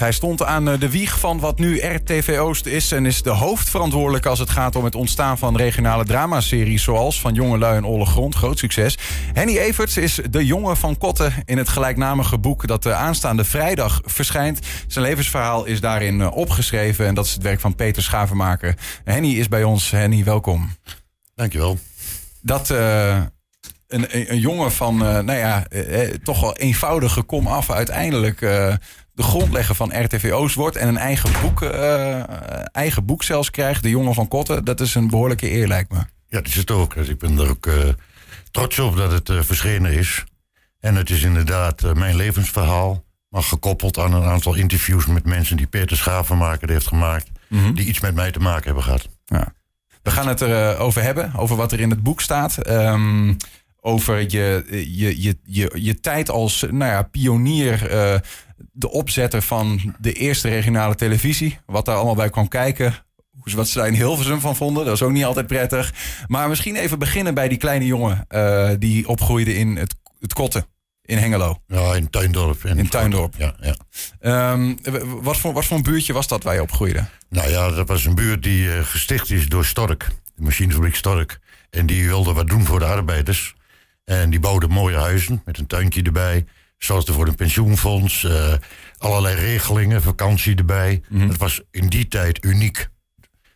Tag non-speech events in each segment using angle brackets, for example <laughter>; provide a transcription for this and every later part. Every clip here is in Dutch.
Hij stond aan eh, de wieg van wat nu RTV Oost is en is de hoofdverantwoordelijke als het gaat om het ontstaan van regionale dramaseries zoals Van Jongelui en Olle Grond. Groot succes. Henny Everts is de jongen van Kotten in het gelijknamige boek dat de aanstaande vrijdag verschijnt. Zijn levensverhaal is daarin eh, opgeschreven en dat is het werk van Peter Schavenmaker. Henny is bij ons. Henny, welkom. Dankjewel. Dat uh, een, een, een, jongen van, uh, nou ja, eh, toch wel eenvoudige kom af uiteindelijk uh, de grondlegger van RTV Oost wordt en een eigen boek, eigen boek zelfs krijgt, De Jongen van Kotten. Dat is een behoorlijke eer, lijkt me. Ja, dat is het ook. Dus ik ben er ook trots op dat het verschenen is. En het is inderdaad mijn levensverhaal, maar gekoppeld aan een aantal interviews met mensen die Peter Schavenmaker heeft gemaakt, mm -hmm. die iets met mij te maken hebben gehad. Ja. We gaan het erover over hebben, over wat er in het boek staat. Um, over je, je, je, je, je tijd als nou ja, pionier, de opzetter van de eerste regionale televisie. Wat daar allemaal bij kwam kijken. Wat ze daar in Hilversum van vonden, dat is ook niet altijd prettig. Maar misschien even beginnen bij die kleine jongen uh, die opgroeide in het, het Kotten. In Hengelo. Ja, in Tuindorp. In, in Tuindorp. Ja, ja. Um, wat, voor, wat voor een buurtje was dat waar je opgroeide? Nou ja, dat was een buurt die uh, gesticht is door Stork. De machinefabriek Stork. En die wilde wat doen voor de arbeiders. En die bouwden mooie huizen met een tuintje erbij. Zorgde voor een pensioenfonds. Uh, allerlei regelingen, vakantie erbij. Mm -hmm. Dat was in die tijd uniek.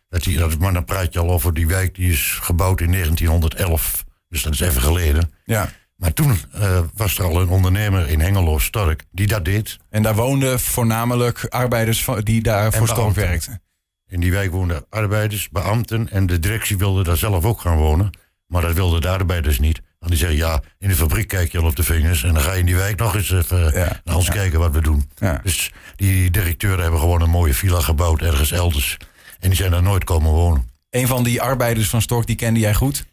Dat die, dat, maar dan praat je al over die wijk die is gebouwd in 1911. Dus dat is even geleden. Ja. Maar toen uh, was er al een ondernemer in Hengelo, Stork, die dat deed. En daar woonden voornamelijk arbeiders die daar voor werkten? In die wijk woonden arbeiders, beambten en de directie wilde daar zelf ook gaan wonen. Maar dat wilden de arbeiders niet. Want die zeggen, ja, in de fabriek kijk je al op de vingers... en dan ga je in die wijk nog eens even ja, naar ons ja. kijken wat we doen. Ja. Dus die directeuren hebben gewoon een mooie villa gebouwd ergens elders. En die zijn daar nooit komen wonen. Een van die arbeiders van Stork, die kende jij goed?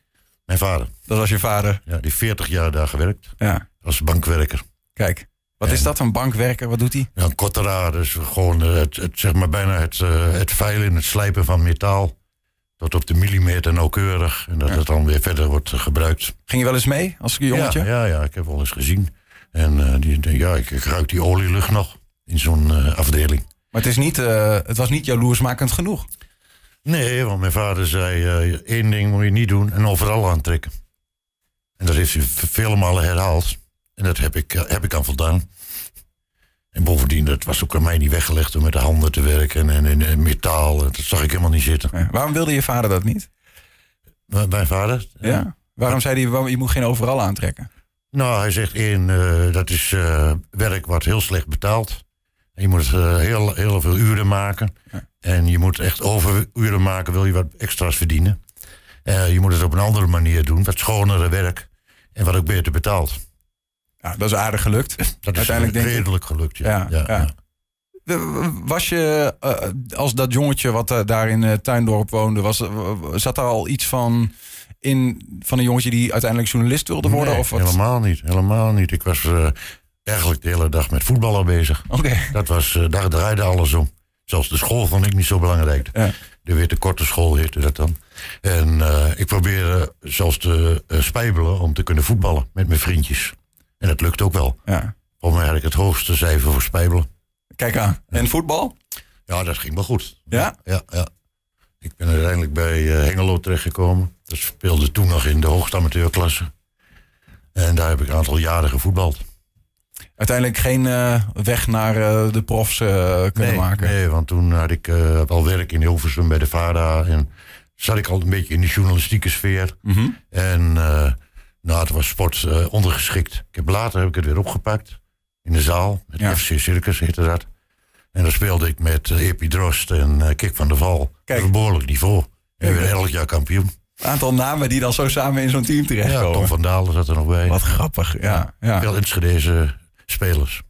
Mijn vader. Dat was je vader? Ja, die 40 jaar daar gewerkt. Ja. Als bankwerker. Kijk, wat en, is dat, een bankwerker? Wat doet hij? Ja, een kotteraar. Dus gewoon het, het, zeg maar bijna het, uh, het veilen, het slijpen van metaal. Tot op de millimeter nauwkeurig. En dat ja. het dan weer verder wordt gebruikt. Ging je wel eens mee als jongetje? Ja, ja, ja ik heb wel eens gezien. En uh, die, ja, ik, ik ruik die olielucht nog in zo'n uh, afdeling. Maar het, is niet, uh, het was niet jaloersmakend genoeg? Nee, want mijn vader zei... één ding moet je niet doen en overal aantrekken. En dat heeft hij vele malen herhaald. En dat heb ik, heb ik aan voldaan. En bovendien, dat was ook aan mij niet weggelegd om met de handen te werken en, en, en metaal. Dat zag ik helemaal niet zitten. Ja, waarom wilde je vader dat niet? Mijn vader? Ja. Waarom zei hij, je moet geen overal aantrekken? Nou, hij zegt één, uh, dat is uh, werk wat heel slecht betaalt. En je moet uh, heel, heel veel uren maken. Ja. En je moet echt overuren maken, wil je wat extra's verdienen. je moet het op een andere manier doen, wat schonere werk. En wat ook beter betaalt. Ja, dat is aardig gelukt. Dat is <laughs> Uiteindelijk redelijk gelukt, ja. Ja, ja. Was je uh, als dat jongetje wat uh, daar in uh, Tuindorp woonde, was, zat daar al iets van in van een jongetje die uiteindelijk journalist wilde worden? Nee, of wat? helemaal niet. Helemaal niet. Ik was eigenlijk de hele dag met voetballen bezig. Oké. Dat was, daar draaide alles om. Zelfs de school vond ik niet zo belangrijk. Ja. De witte korte school heette dat dan. En ik probeerde zelfs te spijbelen om te kunnen voetballen met mijn vriendjes. En dat lukt ook wel. Ja. Volgens mij had ik het hoogste cijfer voor spijbelen. Kijk aan. En voetbal? Ja, dat ging wel goed. Ja? Ja, ja. Ik ben uiteindelijk bij uh, Hengelo terechtgekomen. Dat speelde toen nog in de hoogste amateurklasse. En daar heb ik een aantal jaren gevoetbald. Uiteindelijk geen uh, weg naar uh, de profs kunnen nee, maken? Nee, want toen had ik al werk in Hilversum bij de VARA. En zat ik al een beetje in de journalistieke sfeer. Mm -hmm. En nou, het was sport ondergeschikt. Ik heb, later heb ik het weer opgepakt in de zaal. Met Ja. FC Circus heette dat. En dan speelde ik met uh, Epi Drost en uh, Kik van der Val. Kijk. Een behoorlijk niveau. En we werden elk jaar kampioen. Een aantal namen die dan zo samen in zo'n team Ja, terechtkomen. Tom van Dalen zat er nog bij. Wat grappig, ja. ja. Veel Enschedeze spelers.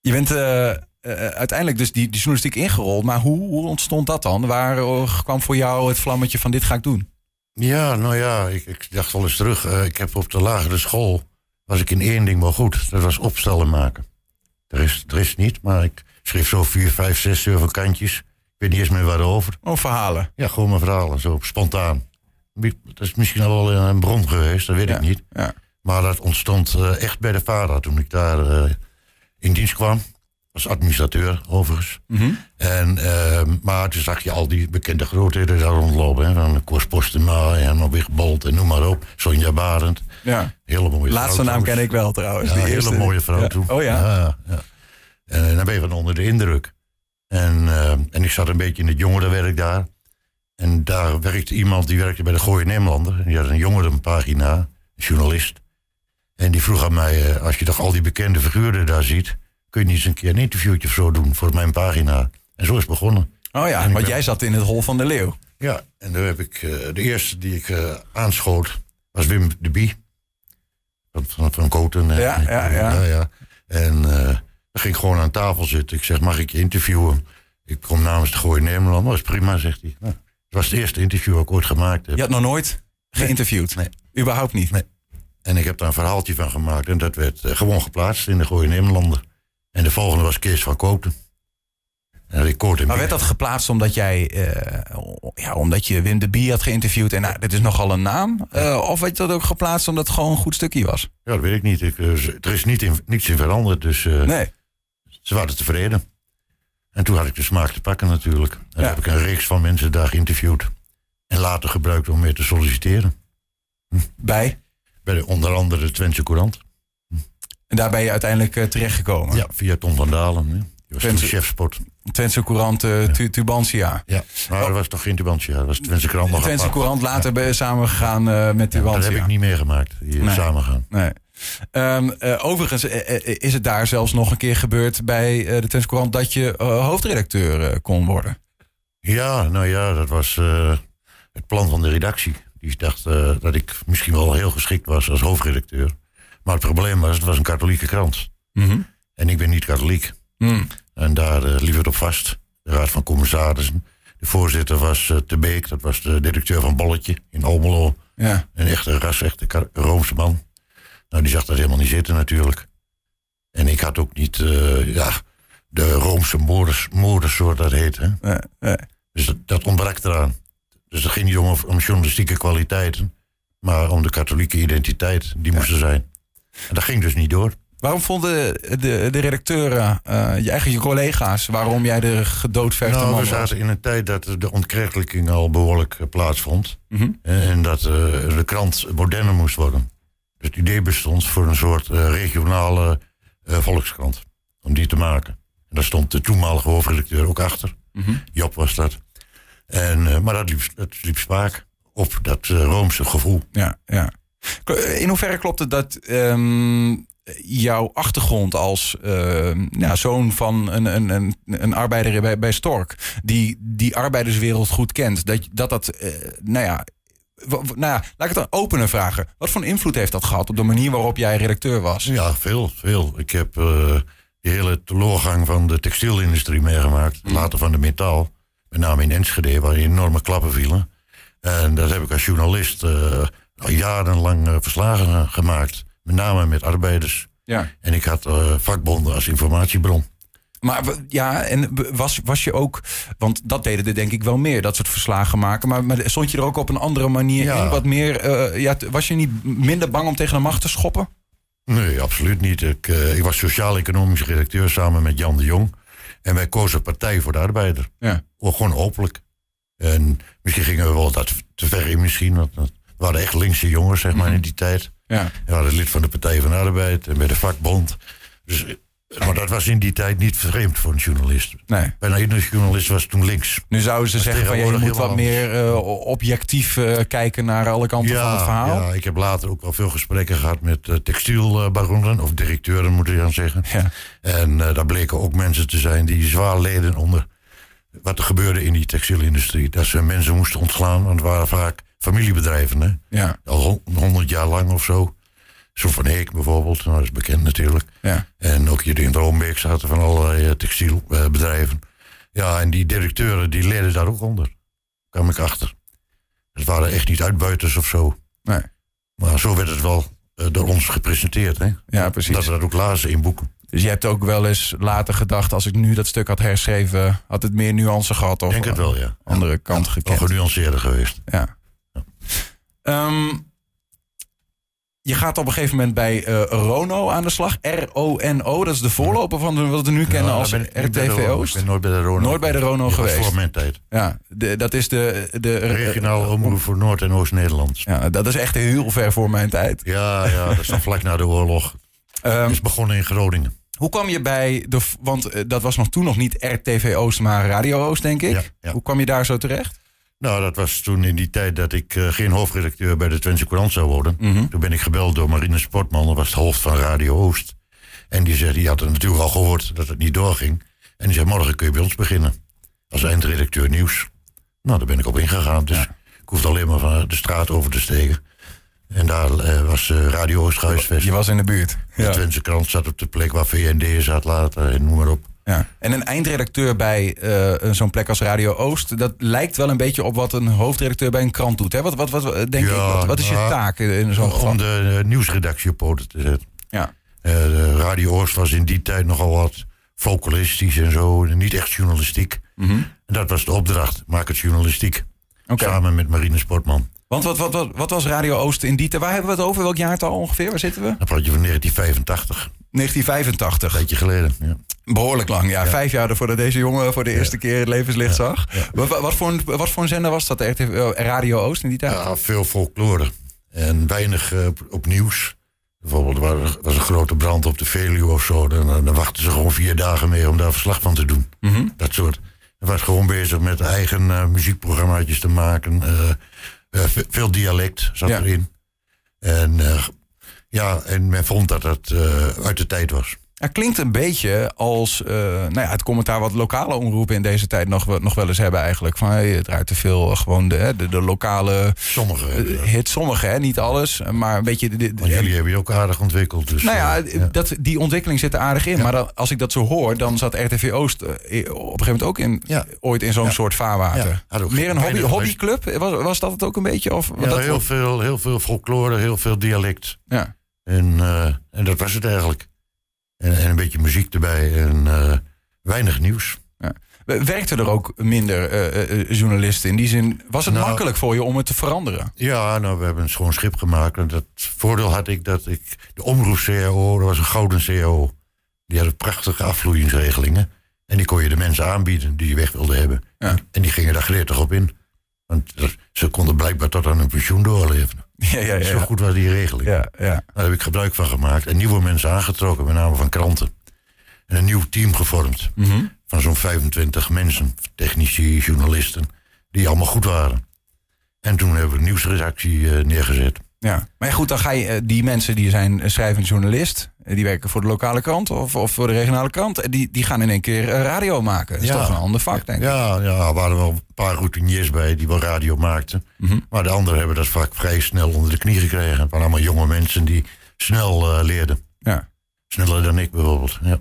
Je bent eh, eh, uiteindelijk dus die, die journalistiek ingerold. Maar hoe, hoe ontstond dat dan? Waar eh, kwam voor jou het vlammetje van dit ga ik doen? Ja, nou ja, ik, ik dacht wel eens terug. Uh, ik heb op de lagere school, was ik in één ding wel goed. Dat was opstellen maken. Er is, er is niet, maar ik schreef zo vier, vijf, zes, zeven kantjes. Ik weet niet eens meer waarover. Oh, verhalen. Ja, gewoon mijn verhalen, zo spontaan. Dat is misschien al wel een bron geweest, dat weet Ja, ik niet. ja. Maar dat ontstond uh, echt bij de vader toen ik daar uh, in dienst kwam. Als administrateur, overigens. Mhm. En, ehm, maar toen zag je al die bekende grootheden daar rondlopen. Hè, van Koos Postema en Wig Bolt en noem maar op. Sonja Barend. Ja. Hele mooie Laatste vrouw naam ken ik wel trouwens. Ja, Die hele eerste- mooie vrouw Ja. toen. Oh ja. ja, ja. En dan ben je van onder de indruk. En, eh, en ik zat een beetje in het jongerenwerk daar. En daar werkte iemand die werkte bij de Gooi Nederlander. Die had een jongerenpagina, een journalist. En die vroeg aan mij, eh, als je toch al die bekende figuren daar ziet... kun je niet eens een keer een interviewtje of zo doen voor mijn pagina. En zo is het begonnen. Oh ja, En want ben- jij zat in het hol van de leeuw. Ja, en daar heb ik, eh, de eerste die ik eh, aanschoot was Wim de Bie. Van, van, Koten. eh. Ja, ja, ja. ja. En eh dan ging ik gewoon aan tafel zitten. Ik zeg, mag ik je interviewen? Ik kom namens de Gooi Nederland. Dat is prima, zegt hij. Nou, het was het eerste interview dat ik ooit gemaakt heb. Je had nog nooit geïnterviewd? Nee. Überhaupt niet? Nee. En ik heb daar een verhaaltje van gemaakt. En dat werd gewoon geplaatst in de Gooi Nederlander. En de volgende was Kees van Koten. Maar werd dat geplaatst omdat jij, eh, ja, omdat je Wim de Bie had geïnterviewd en nou, dit is nogal een naam? Eh, of werd dat ook geplaatst omdat het gewoon een goed stukje was? Ja, dat weet ik niet. Ik, eh, er is niet in, niets in veranderd. Dus Nee. Ze waren tevreden. En toen had ik de smaak te pakken natuurlijk. En Ja. heb ik een reeks van mensen daar geïnterviewd. En later gebruikt om mee te solliciteren. Bij. Bij de, onder andere de Twentse Courant. En daar ben je uiteindelijk eh, terechtgekomen. Ja, via Tom van Dalen. hè. Die was toen Twentse- chefsport. Twentse Courant, eh, Tu- Tubantia. Ja, maar dat was toch geen Tubantia. Dat was Twentse Courant nog Twentse apart. Courant later ben je samengegaan eh met Ja, dat Tubantia. heb ik niet meegemaakt. Die Nee. samen gaan. Nee. Ehm, eh, overigens is het daar zelfs nog een keer gebeurd bij de Twentse Courant dat je hoofdredacteur kon worden. Ja, nou ja, dat was het plan van de redactie. Die dacht dat ik misschien wel heel geschikt was als hoofdredacteur. Maar het probleem was, het was een katholieke krant. Mhm. En ik ben niet katholiek. Hmm. En daar eh, liep het op vast. De raad van commissarissen. De voorzitter was eh Te Beek, dat was de directeur van Bolletje in Almelo. Ja. Een echte ras, echte Roomse man. Nou, die zag dat helemaal niet zitten natuurlijk. En ik had ook niet, eh, ja, de Roomse moorders, moorders zoals dat heet. Hè? Dus dat, dat ontbrak eraan. Dus het ging niet om, om journalistieke kwaliteiten, maar om de katholieke identiteit, die moest er zijn. Dat ging dus niet door. Waarom vonden de, de redacteuren, eh, je eigen je collega's, waarom jij de gedoodverfde Nou, man we zaten in een tijd dat de ontkerkelijking al behoorlijk eh, plaatsvond. Mhm. En dat eh, de krant moderner moest worden. Dus het idee bestond voor een soort regionale volkskrant. Om die te maken. En daar stond de toenmalige hoofdredacteur ook achter. Mhm. Job was dat. En, maar dat liep, dat liep spaak op dat Roomse gevoel. Ja, ja. In hoeverre klopt het dat ehm, jouw achtergrond als ehm, ja, zoon van een, een, een, een arbeider bij, bij Stork, die die arbeiderswereld goed kent, dat dat, dat eh, nou ja. Nou ja, laat ik het dan opener vragen. Wat voor invloed heeft dat gehad op de manier waarop jij redacteur was? Ja, veel, veel. Ik heb eh, de hele teleurgang van de textielindustrie meegemaakt. Later van de metaal. Met name in Enschede, waar enorme klappen vielen. En dat heb ik als journalist eh, al jarenlang eh, verslagen gemaakt. Met name met arbeiders. Ja. En ik had eh, vakbonden als informatiebron. Maar ja, en was, was je ook, want dat deden er denk ik wel meer, dat soort verslagen maken. Maar, maar stond je er ook op een andere manier Ja. in? Wat meer, eh, ja, was je niet minder bang om tegen de macht te schoppen? Nee, absoluut niet. Ik, ik was sociaal-economisch redacteur samen met Jan de Jong. En wij kozen Partij voor de Arbeider. Ja. Gewoon openlijk. En misschien gingen we wel dat te ver in misschien. Want we waren echt linkse jongens, zeg maar, in die tijd. Ja. We waren lid van de Partij van de Arbeid en bij de vakbond. Dus, maar dat was in die tijd niet vreemd voor een journalist. Nee. Bijna iedere journalist was toen links. Nu zouden ze zeggen van je moet wat meer eh, objectief eh, kijken naar alle kanten van het verhaal. ja, ik heb later ook wel veel gesprekken gehad met eh, textielbaronnen, of directeuren moet ik dan zeggen. Ja. En daar bleken ook mensen te zijn die zwaar leden onder wat er gebeurde in die textielindustrie. Dat ze mensen moesten ontslaan, want het waren vaak familiebedrijven. Hè? Ja, Al hon- honderd jaar lang of zo. Zo van Heek bijvoorbeeld, nou, dat is bekend natuurlijk. ja. En ook hier in Droombeek zaten van allerlei eh, textielbedrijven. Ja, en die directeuren die leden daar ook onder. kwam ik achter. Het waren echt niet uitbuiters of zo. Nee. Maar zo werd het wel eh, door ons gepresenteerd. Hè? ja, precies. Dat we dat ook lazen in boeken. Dus je hebt ook wel eens later gedacht, als ik nu dat stuk had herschreven, had het meer nuance gehad of denk het wel, ja. andere kant gekend. genuanceerder geweest. Ja. Ehm, je gaat op een gegeven moment bij eh, Rono aan de slag. R-O-N-O, dat is de voorloper van wat we nu kennen als ben de RTV. Oost. Ik ben nooit bij de Rono. Nooit bij de Rono geweest. voor mijn tijd. Ja, de, dat is de... de Regionaal omroep voor Noord- en Oost-Nederland. Ja, dat is echt heel ver voor mijn tijd. Ja, ja, dat is dan vlak na de oorlog. Ehm, is begonnen in Groningen. hoe kwam je bij de... Want eh, dat was nog toen nog niet RTV Oost, maar Radio Oost, denk ik. Ja, ja. Hoe kwam je daar zo terecht? Nou, dat was toen in die tijd dat ik eh, geen hoofdredacteur bij de Twentse Courant zou worden. Mhm. Toen ben ik gebeld door Marine Sportman, dat was het hoofd van Radio Oost. En die zei, die had er natuurlijk al gehoord dat het niet doorging. En die zei, morgen kun je bij ons beginnen. Als eindredacteur nieuws. Nou, daar ben ik op ingegaan. Dus ik hoefde alleen maar van de straat over te steken. En daar eh, was eh, Radio Oost gehuisvest. Je was in de buurt. De Twentse krant zat op de plek waar VND zat later en noem maar op. Ja. En een eindredacteur bij eh, zo'n plek als Radio Oost, dat lijkt wel een beetje op wat een hoofdredacteur bij een krant doet. Hè? Wat, wat, wat, denk Ja, ik, wat, wat is je nou, taak in zo'n geval? Om de eh, nieuwsredactie op poten te zetten. Ja. Eh, de Radio Oost was in die tijd nogal wat folkloristisch en zo. Niet echt journalistiek. Mhm. En dat was de opdracht. Maak het journalistiek. Samen met Marine Sportman. Want wat, wat, wat, wat was Radio Oost in die tijd? Waar hebben we het over? Welk jaartal ongeveer? Waar zitten we? Dan praat je van 1985. 1985. Een beetje geleden. Ja. Behoorlijk lang, ja. Vijf jaar voordat deze jongen voor de eerste keer het levenslicht zag. Wat, wat, voor een, wat voor een zender was dat? Eh, Radio Oost in die tijd? Ja, veel folklore. En weinig eh, op, nieuws. Bijvoorbeeld, er was, een grote brand op de Veluwe of zo. Dan, dan wachten ze gewoon vier dagen mee om daar verslag van te doen. Mhm. Dat soort. Hij was gewoon bezig met eigen eh, muziekprogrammaatjes te maken. eh, eh, ve- veel dialect zat erin. En eh, ja, en men vond dat het eh, uit de tijd was. Het klinkt een beetje als eh, nou ja, het commentaar wat lokale omroepen in deze tijd nog, wel- nog wel eens hebben eigenlijk. Van hey, het draait te veel eh, gewoon de, de, de lokale Sommige. eh, hits. Sommige, hè, niet alles. Maar een beetje... De, jullie hebben je ook aardig ontwikkeld. Dus, nou ja, ja. Dat, die ontwikkeling zit er aardig in. Maar dan, als ik dat zo hoor, dan zat RTV Oost op een gegeven moment ook in, ooit in zo'n soort vaarwater. Meer een hobby, hobbyclub? Was, was dat het ook een beetje? Of, Ja, dat heel, veel, heel veel folklore, heel veel dialect. ja. En, en dat was het eigenlijk. En, en een beetje muziek erbij en eh, weinig nieuws. Werkte er ook minder eh, eh, journalisten? In die zin, was het Nou- makkelijk voor je om het te veranderen? Ja, nou, we hebben een schoon schip gemaakt. En dat voordeel had ik dat ik... De omroep-CAO, dat was een gouden CAO. Die hadden prachtige afvloeingsregelingen. En die kon je de mensen aanbieden die je weg wilden hebben. Ja. En die gingen daar gretig op in. Want ze konden blijkbaar tot aan hun pensioen doorleven. Ja, ja, Zo ja. goed was die regeling. ja, ja. Daar heb ik gebruik van gemaakt. En nieuwe mensen aangetrokken, met name van kranten. En een nieuw team gevormd. Mhm. Van zo'n 25 mensen. Technici, journalisten. Die allemaal goed waren. En toen hebben we een nieuwsredactie eh, neergezet. Ja. Maar goed, dan ga je eh, die mensen die zijn een schrijvend journalist, eh, die werken voor de lokale krant of, of voor de regionale krant, eh, die, die gaan in één keer eh, radio maken. Dat is Ja. toch een ander vak, denk ik. Ja, ja, er waren wel een paar routiniers bij die wel radio maakten. Mhm. Maar de anderen hebben dat vak vrij snel onder de knie gekregen. Het waren allemaal jonge mensen die snel eh, leerden. Ja. Sneller dan ik bijvoorbeeld. Ja.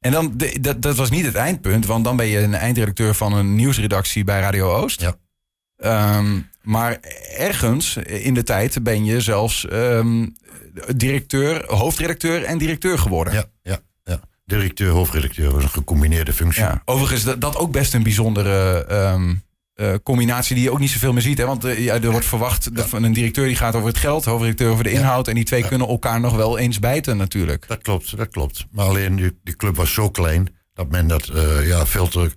En dan, de- dat, dat was niet het eindpunt, want dan ben je een eindredacteur van een nieuwsredactie bij Radio Oost. Ja. Ehm, maar ergens in de tijd ben je zelfs ehm, directeur, hoofdredacteur en directeur geworden. Ja, ja, ja. Directeur, hoofdredacteur was een gecombineerde functie. Ja. Overigens, dat, dat ook best een bijzondere ehm, eh, combinatie die je ook niet zoveel meer ziet. Hè? Want eh, ja, er wordt verwacht dat van een directeur die gaat over het geld, hoofdredacteur over de inhoud. En die twee kunnen elkaar nog wel eens bijten natuurlijk. Dat klopt, dat klopt. Maar alleen die, die club was zo klein dat men dat eh, ja, veel te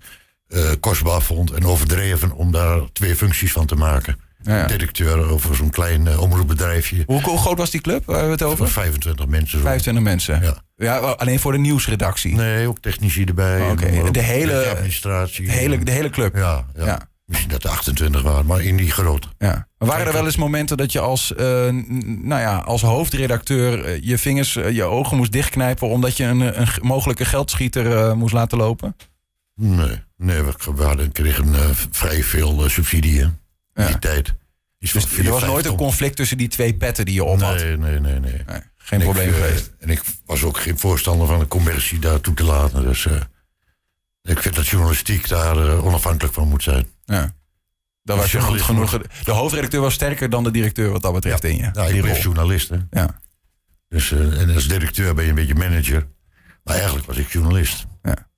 eh, kostbaar vond en overdreven om daar twee functies van te maken. Ja, ja. Directeur over zo'n klein eh, omroepbedrijfje Hoe, hoe groot was die club waar we het over? 25 mensen. zo. 25 mensen. Ja. Ja, alleen voor de nieuwsredactie. Nee, ook technici erbij. Oh, oké. De hele- administratie. De, hele, de hele club. Ja, ja. Misschien dat er 28 waren, maar in die grote. Ja. Maar waren er wel eens momenten dat je als, eh, nou ja, als hoofdredacteur je vingers, je ogen moest dichtknijpen omdat je een, een mogelijke geldschieter moest laten lopen? Nee, nee we, kregen eh, vrij veel eh, subsidie in Ja. die tijd. Dus vier, er was nooit een conflict tussen die twee petten die je op had. Nee, nee, nee, nee. Nee, geen En probleem ik, eh, geweest. En ik was ook geen voorstander van de commercie daartoe te laten. Dus ik vind dat journalistiek daar onafhankelijk van moet zijn. Ja. Daar was je goed genoeg. De hoofdredacteur was sterker dan de directeur wat dat betreft in je. Ja, die ik ben journalist. Hè. Ja. Dus, en als directeur ben je een beetje manager. Maar eigenlijk was ik journalist. Ja.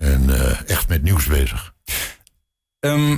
En eh, echt met nieuws bezig. Ehm,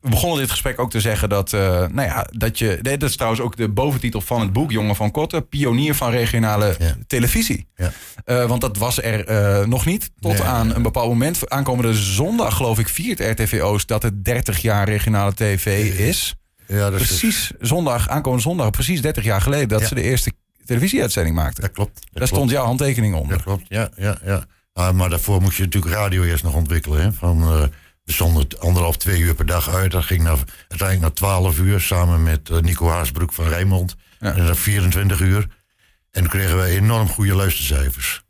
we begonnen dit gesprek ook te zeggen dat, uh, nou ja, dat je. dat is trouwens ook de boventitel van het boek, Jongen van Kotten, pionier van regionale televisie. Ja. Uh, want dat was er uh, nog niet tot aan een bepaald moment. Aankomende zondag, geloof ik, viert RTV Oost dat het 30 jaar regionale tv is. Ja, dat precies is zondag, aankomende zondag, precies 30 jaar geleden dat ze de eerste televisieuitzending maakten. Dat klopt. Dat Daar stond jouw handtekening onder. Dat klopt, ja, ja, ja. Ah, maar daarvoor moest je natuurlijk radio eerst nog ontwikkelen. Hè? Van, we stonden anderhalf, twee uur per dag uit. Dat ging naar, uiteindelijk naar 12 uur samen met uh, Nico Haasbroek van Rijnmond. En dan 24 uur. En toen kregen wij enorm goede luistercijfers.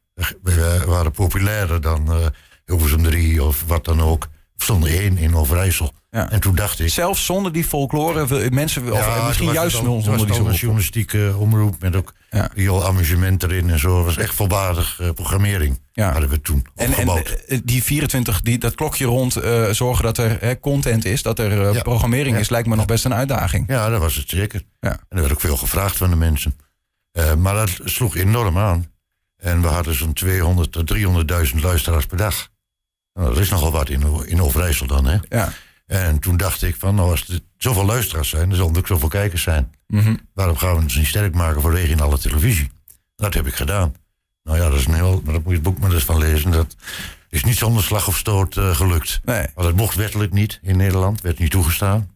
We waren populairder dan uh, Hilversum 3 of wat dan ook. We stonden één in Overijssel. Ja. En toen dacht ik... Zelfs zonder die folklore, mensen, of misschien juist al, zonder die een journalistieke omroep met ook ja. heel amusement erin en zo. Het was echt volwaardig uh, programmering. Ja. Hadden we toen en, en die 24, die, dat klokje rond uh, zorgen dat er hè, content is, dat er programmering is, lijkt me nog best een uitdaging. Ja, dat was het zeker. Ja. En er werd ook veel gevraagd van de mensen. maar dat sloeg enorm aan. En we hadden zo'n 200 tot 300.000 luisteraars per dag. Nou, dat is nogal wat in, in Overijssel dan, hè? Ja. En toen dacht ik van, nou als er zoveel luisteraars zijn, dan zullen er ook zoveel kijkers zijn. Mm Waarom gaan we ons niet sterk maken voor regionale televisie? Dat heb ik gedaan. Nou ja, dat is een heel, maar dat moet je het boek maar eens van lezen. Dat is niet zonder slag of stoot uh, gelukt. Nee. Maar dat mocht wettelijk niet in Nederland, werd niet toegestaan.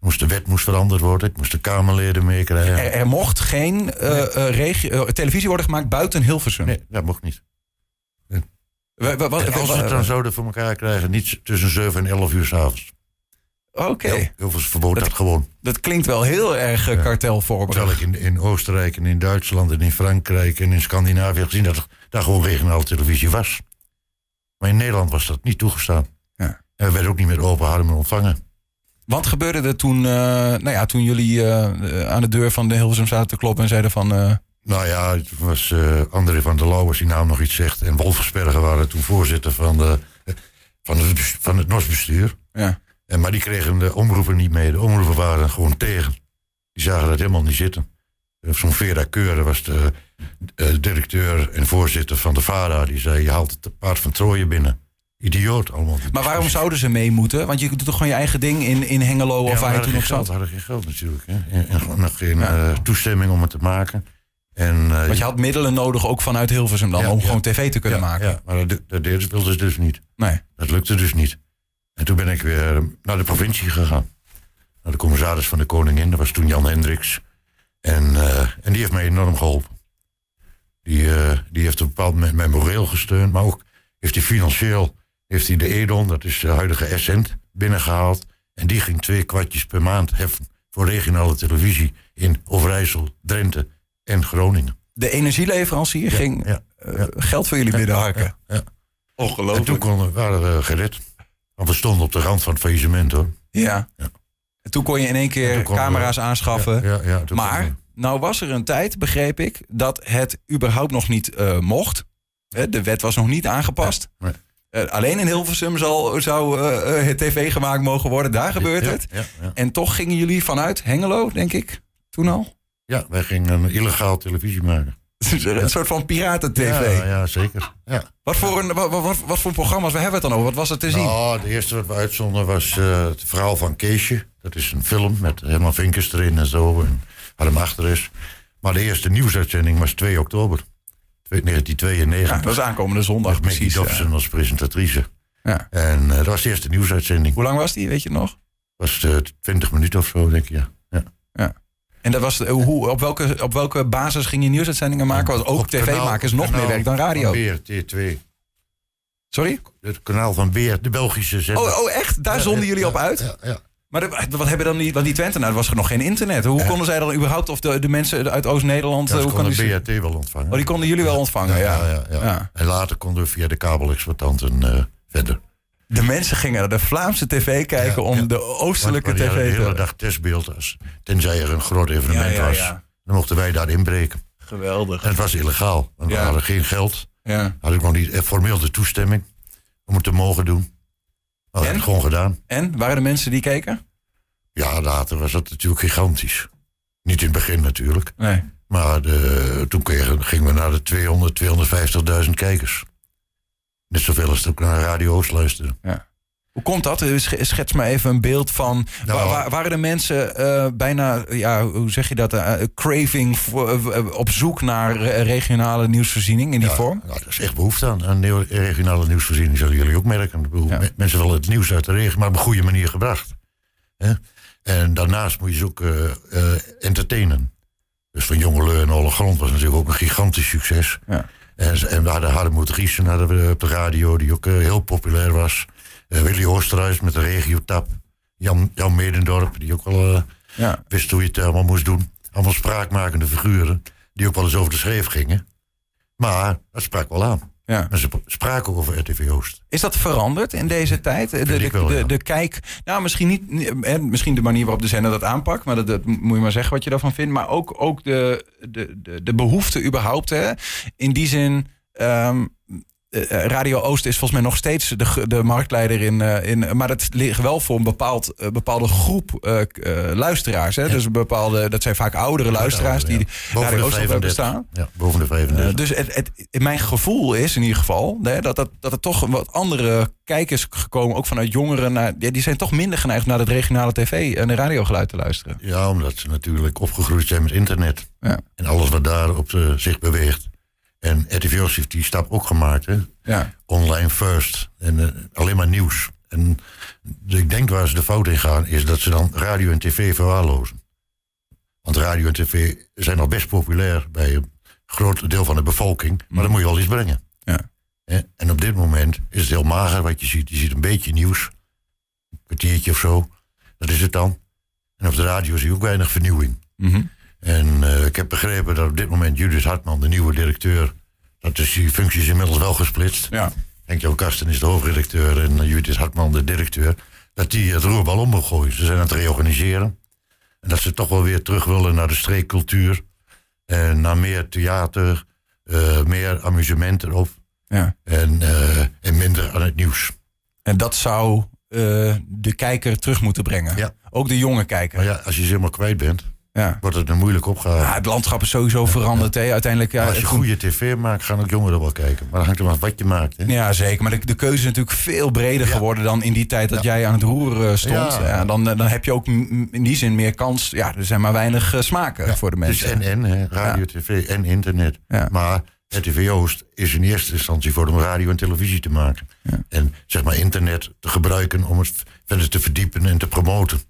Moest de wet moest veranderd worden. Ik moest de Kamerleden meekrijgen. Er, er mocht geen uh, uh, televisie worden gemaakt buiten Hilversum? Nee, dat mocht niet. Wat, wat, als we het dan zouden voor elkaar krijgen, niet tussen 7 en 11 uur s'avonds. Oké. Heel, veel verbood dat, gewoon. Dat klinkt wel heel erg uh, kartelvormig. Terwijl ik in, in Oostenrijk en in Duitsland en in Frankrijk en in Scandinavië gezien dat er daar gewoon regionale televisie was. Maar in Nederland was dat niet toegestaan. Ja. En we werden ook niet meer open armen ontvangen. Wat gebeurde er toen, uh, nou ja, toen jullie uh, aan de deur van de Hilversum zaten te kloppen en zeiden van... Nou ja, het was André van der Lauw, als die naam nog iets zegt. En Wolfersberger waren toen voorzitter van, de, van, het, van het NOS-bestuur. Ja. En, maar die kregen de omroepen niet mee. De omroepen waren gewoon tegen. Die zagen dat helemaal niet zitten. Zo'n Vera Keur was de, directeur en voorzitter van de VARA. Die zei, je haalt het paard van Trooien binnen. Idioot allemaal. Maar waarom zouden ze mee moeten? Want je doet toch gewoon je eigen ding in, in Hengelo of waar je toen nog zat? We hadden geen geld natuurlijk. Hè. En, en nog geen uh, toestemming om het te maken. En, uh, Want je had middelen nodig ook vanuit Hilversum dan om gewoon tv te kunnen maken. Ja, maar dat, dat deden ze dus niet. Nee. Dat lukte dus niet. En toen ben ik weer naar de provincie gegaan. Naar de commissaris van de Koningin, dat was toen Jan Hendricks. En, uh, en die heeft mij enorm geholpen. Die, uh, die heeft op een bepaald moment mijn moreel gesteund, maar ook heeft hij financieel heeft hij de Edon, dat is de huidige Essent, binnengehaald. En die ging twee kwartjes per maand heffen voor regionale televisie in Overijssel, Drenthe en Groningen. De energieleverancier ging ja, uh, geld voor jullie binnenharken. Ja, Ongelooflijk. En toen konden, waren we gered. Want we stonden op de rand van het faillissement hoor. Ja. ja. En toen kon je in één keer camera's aanschaffen. Ja, ja, maar nou was er een tijd, begreep ik, dat het überhaupt nog niet uh, mocht. De wet was nog niet aangepast. Nee. Uh, alleen in Hilversum zal, zou uh, het tv gemaakt mogen worden. Daar gebeurt het. En toch gingen jullie vanuit Hengelo, denk ik, toen al? Ja, wij gingen een illegaal televisie maken. <laughs> een soort van piraten-tv. Ja, ja zeker. Ja. Wat, voor een, wat, wat, wat, voor programma's we hebben het dan over? Wat was er te zien? Nou, de eerste wat we uitzonden was uh, het verhaal van Keesje. Dat is een film met helemaal vinkers erin en zo. En wat hem achter is. Maar de eerste nieuwsuitzending was 2 oktober 1992. Ja, dat was aankomende zondag met precies. Dobson als presentatrice. Ja. En uh, dat was de eerste nieuwsuitzending. Hoe lang was die, weet je nog? was uh, 20 minuten of zo, denk ik, ja. En dat was, hoe, op, welke, op welke basis ging je nieuwsuitzendingen maken? Want ook tv-makers nog meer werk dan radio. Weer, T2. Sorry? Het kanaal van Beer, de Belgische zender. Oh, oh echt? Daar zonden jullie op uit? Ja, ja. Maar wat hebben dan die, want die Twente, nou, er was er nog geen internet. Hoe konden zij dan überhaupt, of de, de mensen uit Oost-Nederland... Ja, hoe konden BRT wel ontvangen. Oh, die konden jullie wel ontvangen, ja. ja, ja En later konden we via de kabelexploitanten uh, verder. De mensen gingen naar de Vlaamse tv kijken om de oostelijke tv te... de hele dag testbeeld, als, tenzij er een groot evenement was. Dan mochten wij daar inbreken. Geweldig. En het was illegaal, want we hadden geen geld. Ja. Had ik nog niet eh, formeel de toestemming om het te mogen doen. We hadden het gewoon gedaan. En? Waren er mensen die keken? Ja, later was dat natuurlijk gigantisch. Niet in het begin natuurlijk. Nee. Maar de, toen gingen we naar de 200, 250.000 kijkers. Net zoveel als toen naar Radio Oost luisterde. Ja. Hoe komt dat? Eh, sch- Schets me even een beeld van. Nou, wa- wa- waren de mensen eh, bijna, ja, hoe zeg je dat? eh, craving voor, op zoek naar regionale nieuwsvoorziening in die Ja, vorm? nou, er is echt behoefte aan, nieuwe- regionale nieuwsvoorziening, zullen jullie ook merken. Ik Ja. Mensen willen het nieuws uit de regio, maar op een goede manier gebracht. Hè? En daarnaast moet je ze ook entertainen. Dus van Jongelui en Alle Grond was natuurlijk ook een gigantisch succes. Ja. En, en we hadden Riesen hadden we op de radio, die ook eh, heel populair was. Eh, Willy Oosterhuis met de regiotap. Jan, Jan Medendorp, die ook wel eh, Ja. wist hoe je het allemaal moest doen. Allemaal spraakmakende figuren, die ook wel eens over de schreef gingen. Maar dat sprak wel aan. Ja. Maar ze spraken over RTV Oost. Is dat veranderd in deze tijd? De, de, wel, de, ja. de kijk, nou misschien niet, hè, misschien de manier waarop de zender dat aanpakt, maar dat, dat moet je maar zeggen wat je daarvan vindt. Maar ook, ook de, de, de, de behoefte überhaupt. Hè? In die zin, ehm, eh, Radio Oost is volgens mij nog steeds de, de marktleider in, eh, in. Maar dat ligt wel voor een bepaald, eh, bepaalde groep eh, eh, luisteraars. Hè? Dus een bepaalde, dat zijn vaak oudere luisteraars die Boven Radio Oost hebben 35. bestaan. Ja, boven de 35. Eh, dus het, het, in mijn gevoel is in ieder geval hè, dat, dat, dat er toch wat andere kijkers gekomen, ook vanuit jongeren. Naar, ja, die zijn toch minder geneigd naar het regionale tv en de radiogeluid te luisteren. ja, omdat ze natuurlijk opgegroeid zijn met internet. Ja. En alles wat daarop eh, zich beweegt. En RTV Oost heeft die stap ook gemaakt. Hè? Ja, Online first. En eh, alleen maar nieuws. En ik denk waar ze de fout in gaan, is dat ze dan radio en tv verwaarlozen. Want radio en tv zijn nog best populair bij een groot deel van de bevolking. Maar dan moet je wel iets brengen. Ja. En op dit moment is het heel mager wat je ziet. Je ziet een beetje nieuws. Een kwartiertje of zo. Dat is het dan. En op de radio zie je ook weinig vernieuwing. Mhm. En eh, ik heb begrepen dat op dit moment Judith Hartman, de nieuwe directeur, dat is die functie is inmiddels wel gesplitst. ja. Henk-Jan Karsten is de hoofdredacteur en eh, Judith Hartman de directeur. Dat die het roerbal om wil gooien. Ze zijn aan het reorganiseren. En dat ze toch wel weer terug willen naar de streekcultuur. En naar meer theater, eh, meer amusement erop. ja. En, en minder aan het nieuws. En dat zou de kijker terug moeten brengen. Ja. Ook de jonge kijker. Maar ja, als je ze helemaal kwijt bent, Ja. wordt het een moeilijk opgave. Ja, het landschap is sowieso veranderd. Hè. Uiteindelijk, ja, als je goede tv maakt, gaan ook jongeren wel kijken. Maar dan hangt er maar af wat je maakt. Hè? Ja, zeker. Maar de, de keuze is natuurlijk veel breder geworden dan in die tijd dat jij aan het roeren eh, stond. Ja. Ja. dan, dan heb je ook in die zin meer kans. Ja, er zijn maar weinig eh, smaken voor de Dus mensen. en en, radio, tv en internet. Maar RTV Oost is in eerste instantie voor om radio en televisie te maken. En zeg maar internet te gebruiken om het verder te verdiepen en te promoten.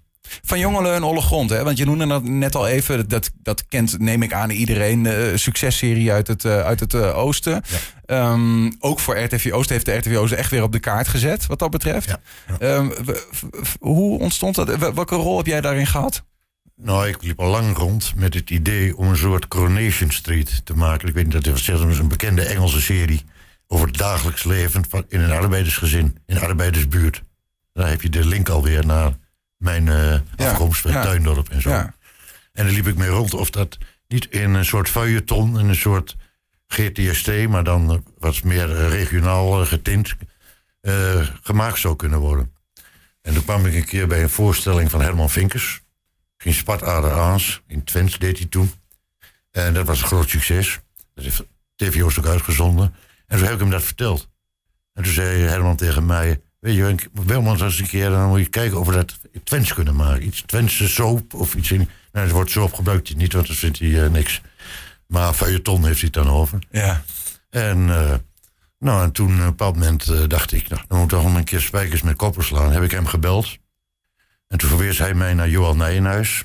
Van Jongelen en Olle Grond, hè? want je noemde dat net al even. Dat, dat kent, neem ik aan, iedereen. De successerie uit het, eh, uit het eh, oosten. Ehm, ook voor RTV Oost heeft de RTV Oost echt weer op de kaart gezet, wat dat betreft. Ja, Ehm, hoe ontstond dat? Welke rol heb jij daarin gehad? Nou, ik liep al lang rond met het idee om een soort Coronation Street te maken. Ik weet niet dat het was, dat is een bekende Engelse serie over het dagelijks leven van, in een arbeidersgezin, in een arbeidersbuurt. Daar heb je de link alweer naar mijn Ja, afkomst bij. Tuindorp en zo. En daar liep ik mee rond of dat niet in een soort feuilleton, in een soort GTST, maar dan wat meer regionaal eh, getint, eh, gemaakt zou kunnen worden. En toen kwam ik een keer bij een voorstelling van Herman Vinkers. Ging Spartader Aans, in Twents deed hij toen. En dat was een groot succes. Dat heeft TV Oost ook uitgezonden. En toen heb ik hem dat verteld. En toen zei Herman tegen mij... Weet je, ik wil maar eens een keer... dan moet je kijken of we dat Twents kunnen maken. Iets Twentse soap of iets in... Nou, het woord soap gebruikt hij niet, want dat vindt hij eh, niks. Maar feuilleton heeft hij het dan over. Ja. En, eh, nou, en toen op een bepaald moment eh, dacht ik... Nou, dan moet ik toch een keer spijkers met koppen slaan. Heb ik hem gebeld. En toen verwees hij mij naar Johan Nijenhuis.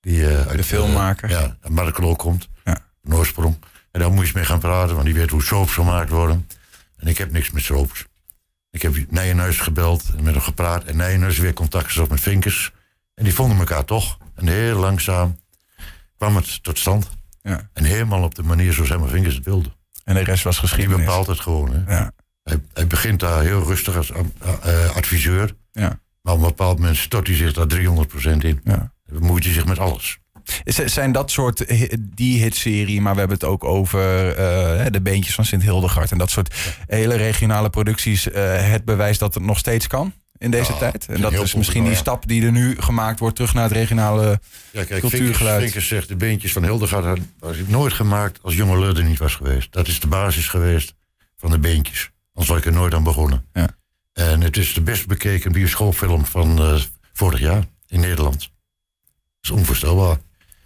Die eh, uit, filmmaker. eh, ja, uit Markelo komt. Ja. Van oorsprong. En daar moet je eens mee gaan praten, want die weet hoe soaps gemaakt worden. En ik heb niks met soaps. Ik heb Nijenhuis gebeld en met hem gepraat. En Nijenhuis weer contact gezocht met Vinkers. En die vonden elkaar toch. En heel langzaam kwam het tot stand. Ja. En helemaal op de manier zoals Herman Vinkers het wilde. En de rest was Die geschiedenis. bepaalt het gewoon. Hè. Ja. Hij, hij begint daar heel rustig als eh, adviseur. Ja. Maar op een bepaald moment stort hij zich daar 300% in. Ja. Dan bemoeit hij zich met alles. Zijn dat soort die hitserie, maar we hebben het ook over eh, de beentjes van Sint Hildegard en dat soort hele regionale producties. eh, het bewijs dat het nog steeds kan in deze Ja, tijd. En dat is misschien die stap die er nu gemaakt wordt terug naar het regionale. Ja, kijk, Cultuurgeluid. Vinkers zegt de beentjes van Hildegard had- was ik nooit gemaakt als jonge Lud er niet was geweest. Dat is de basis geweest van de beentjes. Anders was ik er nooit aan begonnen. Ja. En het Het is de best bekeken bioscoopfilm van eh, vorig jaar in Nederland. Dat is onvoorstelbaar.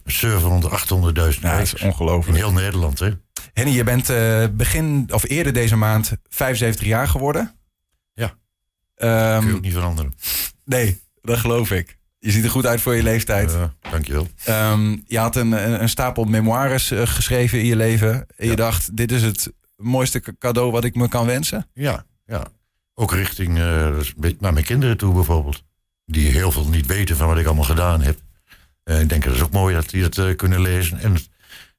Met 700, 800.000 Ja, dat is kijkers. In ongelooflijk. heel Nederland, hè? Henny, je bent eh, begin of eerder deze maand 75 jaar geworden. Ja. Ehm, Kun je ook niet veranderen. nee, dat geloof ik. Je ziet er goed uit voor je leeftijd. Ja, dankjewel. Ehm, je had een, een een stapel memoires eh, geschreven in je leven. En je dacht, dit is het mooiste ca- cadeau wat ik me kan wensen. Ja, ja. Ook richting eh, een beetje naar mijn kinderen toe bijvoorbeeld. Die heel veel niet weten van wat ik allemaal gedaan heb. Eh, ik denk dat is ook mooi dat die het eh, kunnen lezen. En het,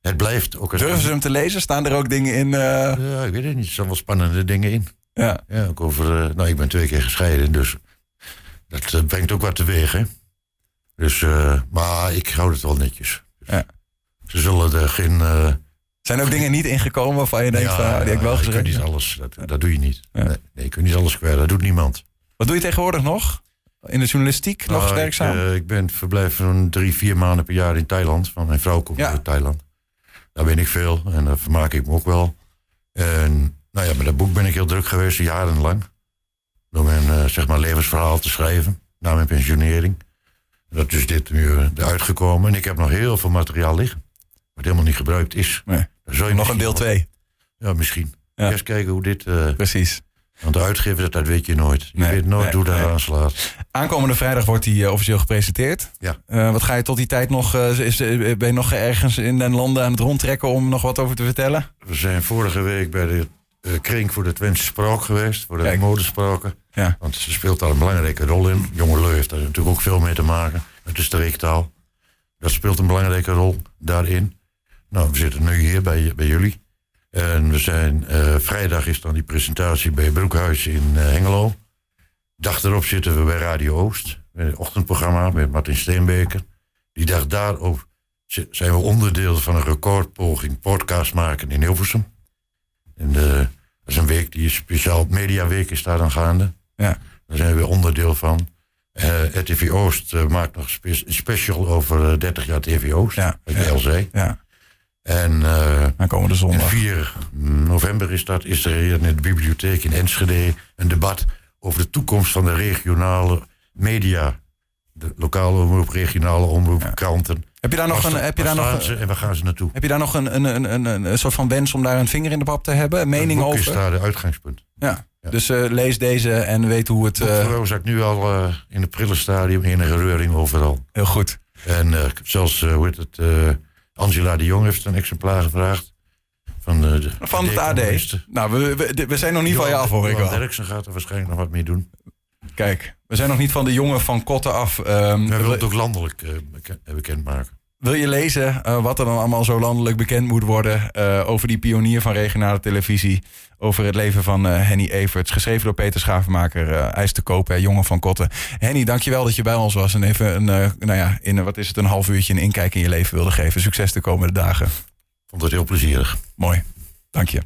het blijft ook... Durven ze hem te lezen? Staan er ook dingen in? eh, Ja, ik weet het niet. Er staan wel spannende dingen in. ja. Ja, ook over... nou, ik ben twee keer gescheiden, dus... Dat brengt ook wat teweeg, hè. Dus, maar ik hou het wel netjes. Ja. Ze zullen er geen... Zijn er ook dingen niet ingekomen waarvan je denkt, ja, van, ah, die heb ik wel ja, je gezegd? kunt niet alles. Dat, dat doe je niet. Nee, nee, je kunt niet alles kwijt. Dat doet niemand. Wat doe je tegenwoordig nog? In de journalistiek nog Nou, werkzaam? Ik, eh, ik ben verblijf zo'n drie, vier maanden per jaar in Thailand. Want mijn vrouw komt Ja. uit Thailand. Daar ben ik veel en daar vermaak ik me ook wel. En nou ja, met dat boek ben ik heel druk geweest, jarenlang. Door mijn eh, zeg maar levensverhaal te schrijven, na mijn pensionering. Dat is dit nu eh, eruit gekomen. En ik heb nog heel veel materiaal liggen. Wat helemaal niet gebruikt is. Nee. Daar zou je nog een deel wel- 2. Ja, misschien. Ja. Eerst kijken hoe dit... Precies. Want de uitgever, dat weet je nooit. Je Nee, weet nooit nee, hoe dat nee. aanslaat. Aankomende vrijdag wordt die eh, officieel gepresenteerd. Ja. Eh, wat ga je tot die tijd nog? eh, is, ben je nog ergens in den landen aan het rondtrekken om nog wat over te vertellen? We zijn vorige week bij de kring voor de Twentse Spraak geweest. Voor de Kijk. modespraken. Ja. Want ze speelt daar een belangrijke rol in. Jongelui heeft daar natuurlijk ook veel mee te maken. Met de streektaal. Dat speelt een belangrijke rol daarin. Nou, we zitten nu hier bij, bij jullie. En we zijn, eh, vrijdag is dan die presentatie bij Broekhuis in eh, Hengelo. Dag erop zitten we bij Radio Oost. Het ochtendprogramma met Martin Steenbeker. Die dag daarop zi- zijn we onderdeel van een recordpoging podcast maken in Hilversum. En eh, dat is een week die is speciaal, mediaweek is daar dan gaande. Ja. Daar zijn we onderdeel van. RTV Oost maakt nog spe- een special over eh, 30 jaar TV Oost. Ja, Wat al zei. Ja, En eh, aankomende en zondag. 4 november is dat, is er hier in de bibliotheek in Enschede een debat over de toekomst van de regionale media. De lokale omroep, regionale omroep, Ja. kranten. Heb je daar nog een, heb je daar nog, ze een- en waar gaan ze naartoe? heb je daar nog een, een, een, een, een, soort van wens om daar een vinger in de pap te hebben? Een mening boek is over? daar de uitgangspunt. Ja. Ja. Dus eh, lees deze en weet hoe het... Uh, eh, veroorzaakt nu al eh, in het prille stadium enige reuring overal. heel goed. En eh, ik heb zelfs, eh, hoe heet het, eh, Angela de Jong heeft een exemplaar gevraagd. Van, de, de Van het AD. Nou, we, we, we zijn nog niet van je af, hoor ik wel. Derksen gaat er waarschijnlijk nog wat mee doen. Kijk, we zijn nog niet van de jongen van Kotten af. Ehm, We willen wil, het ook landelijk eh, beken- eh, bekendmaken. wil je lezen eh, wat er dan allemaal zo landelijk bekend moet worden... over die pionier van regionale televisie... over het leven van eh, Henny Everts... geschreven door Peter Schavenmaker, eh IJs te kopen, hè, jongen van Kotten. Henny, dankjewel dat je bij ons was... en even een, eh, nou ja, in, wat is het, een half uurtje een inkijk in je leven wilde geven. Succes de komende dagen. Vond het heel plezierig. Mooi. Dank je.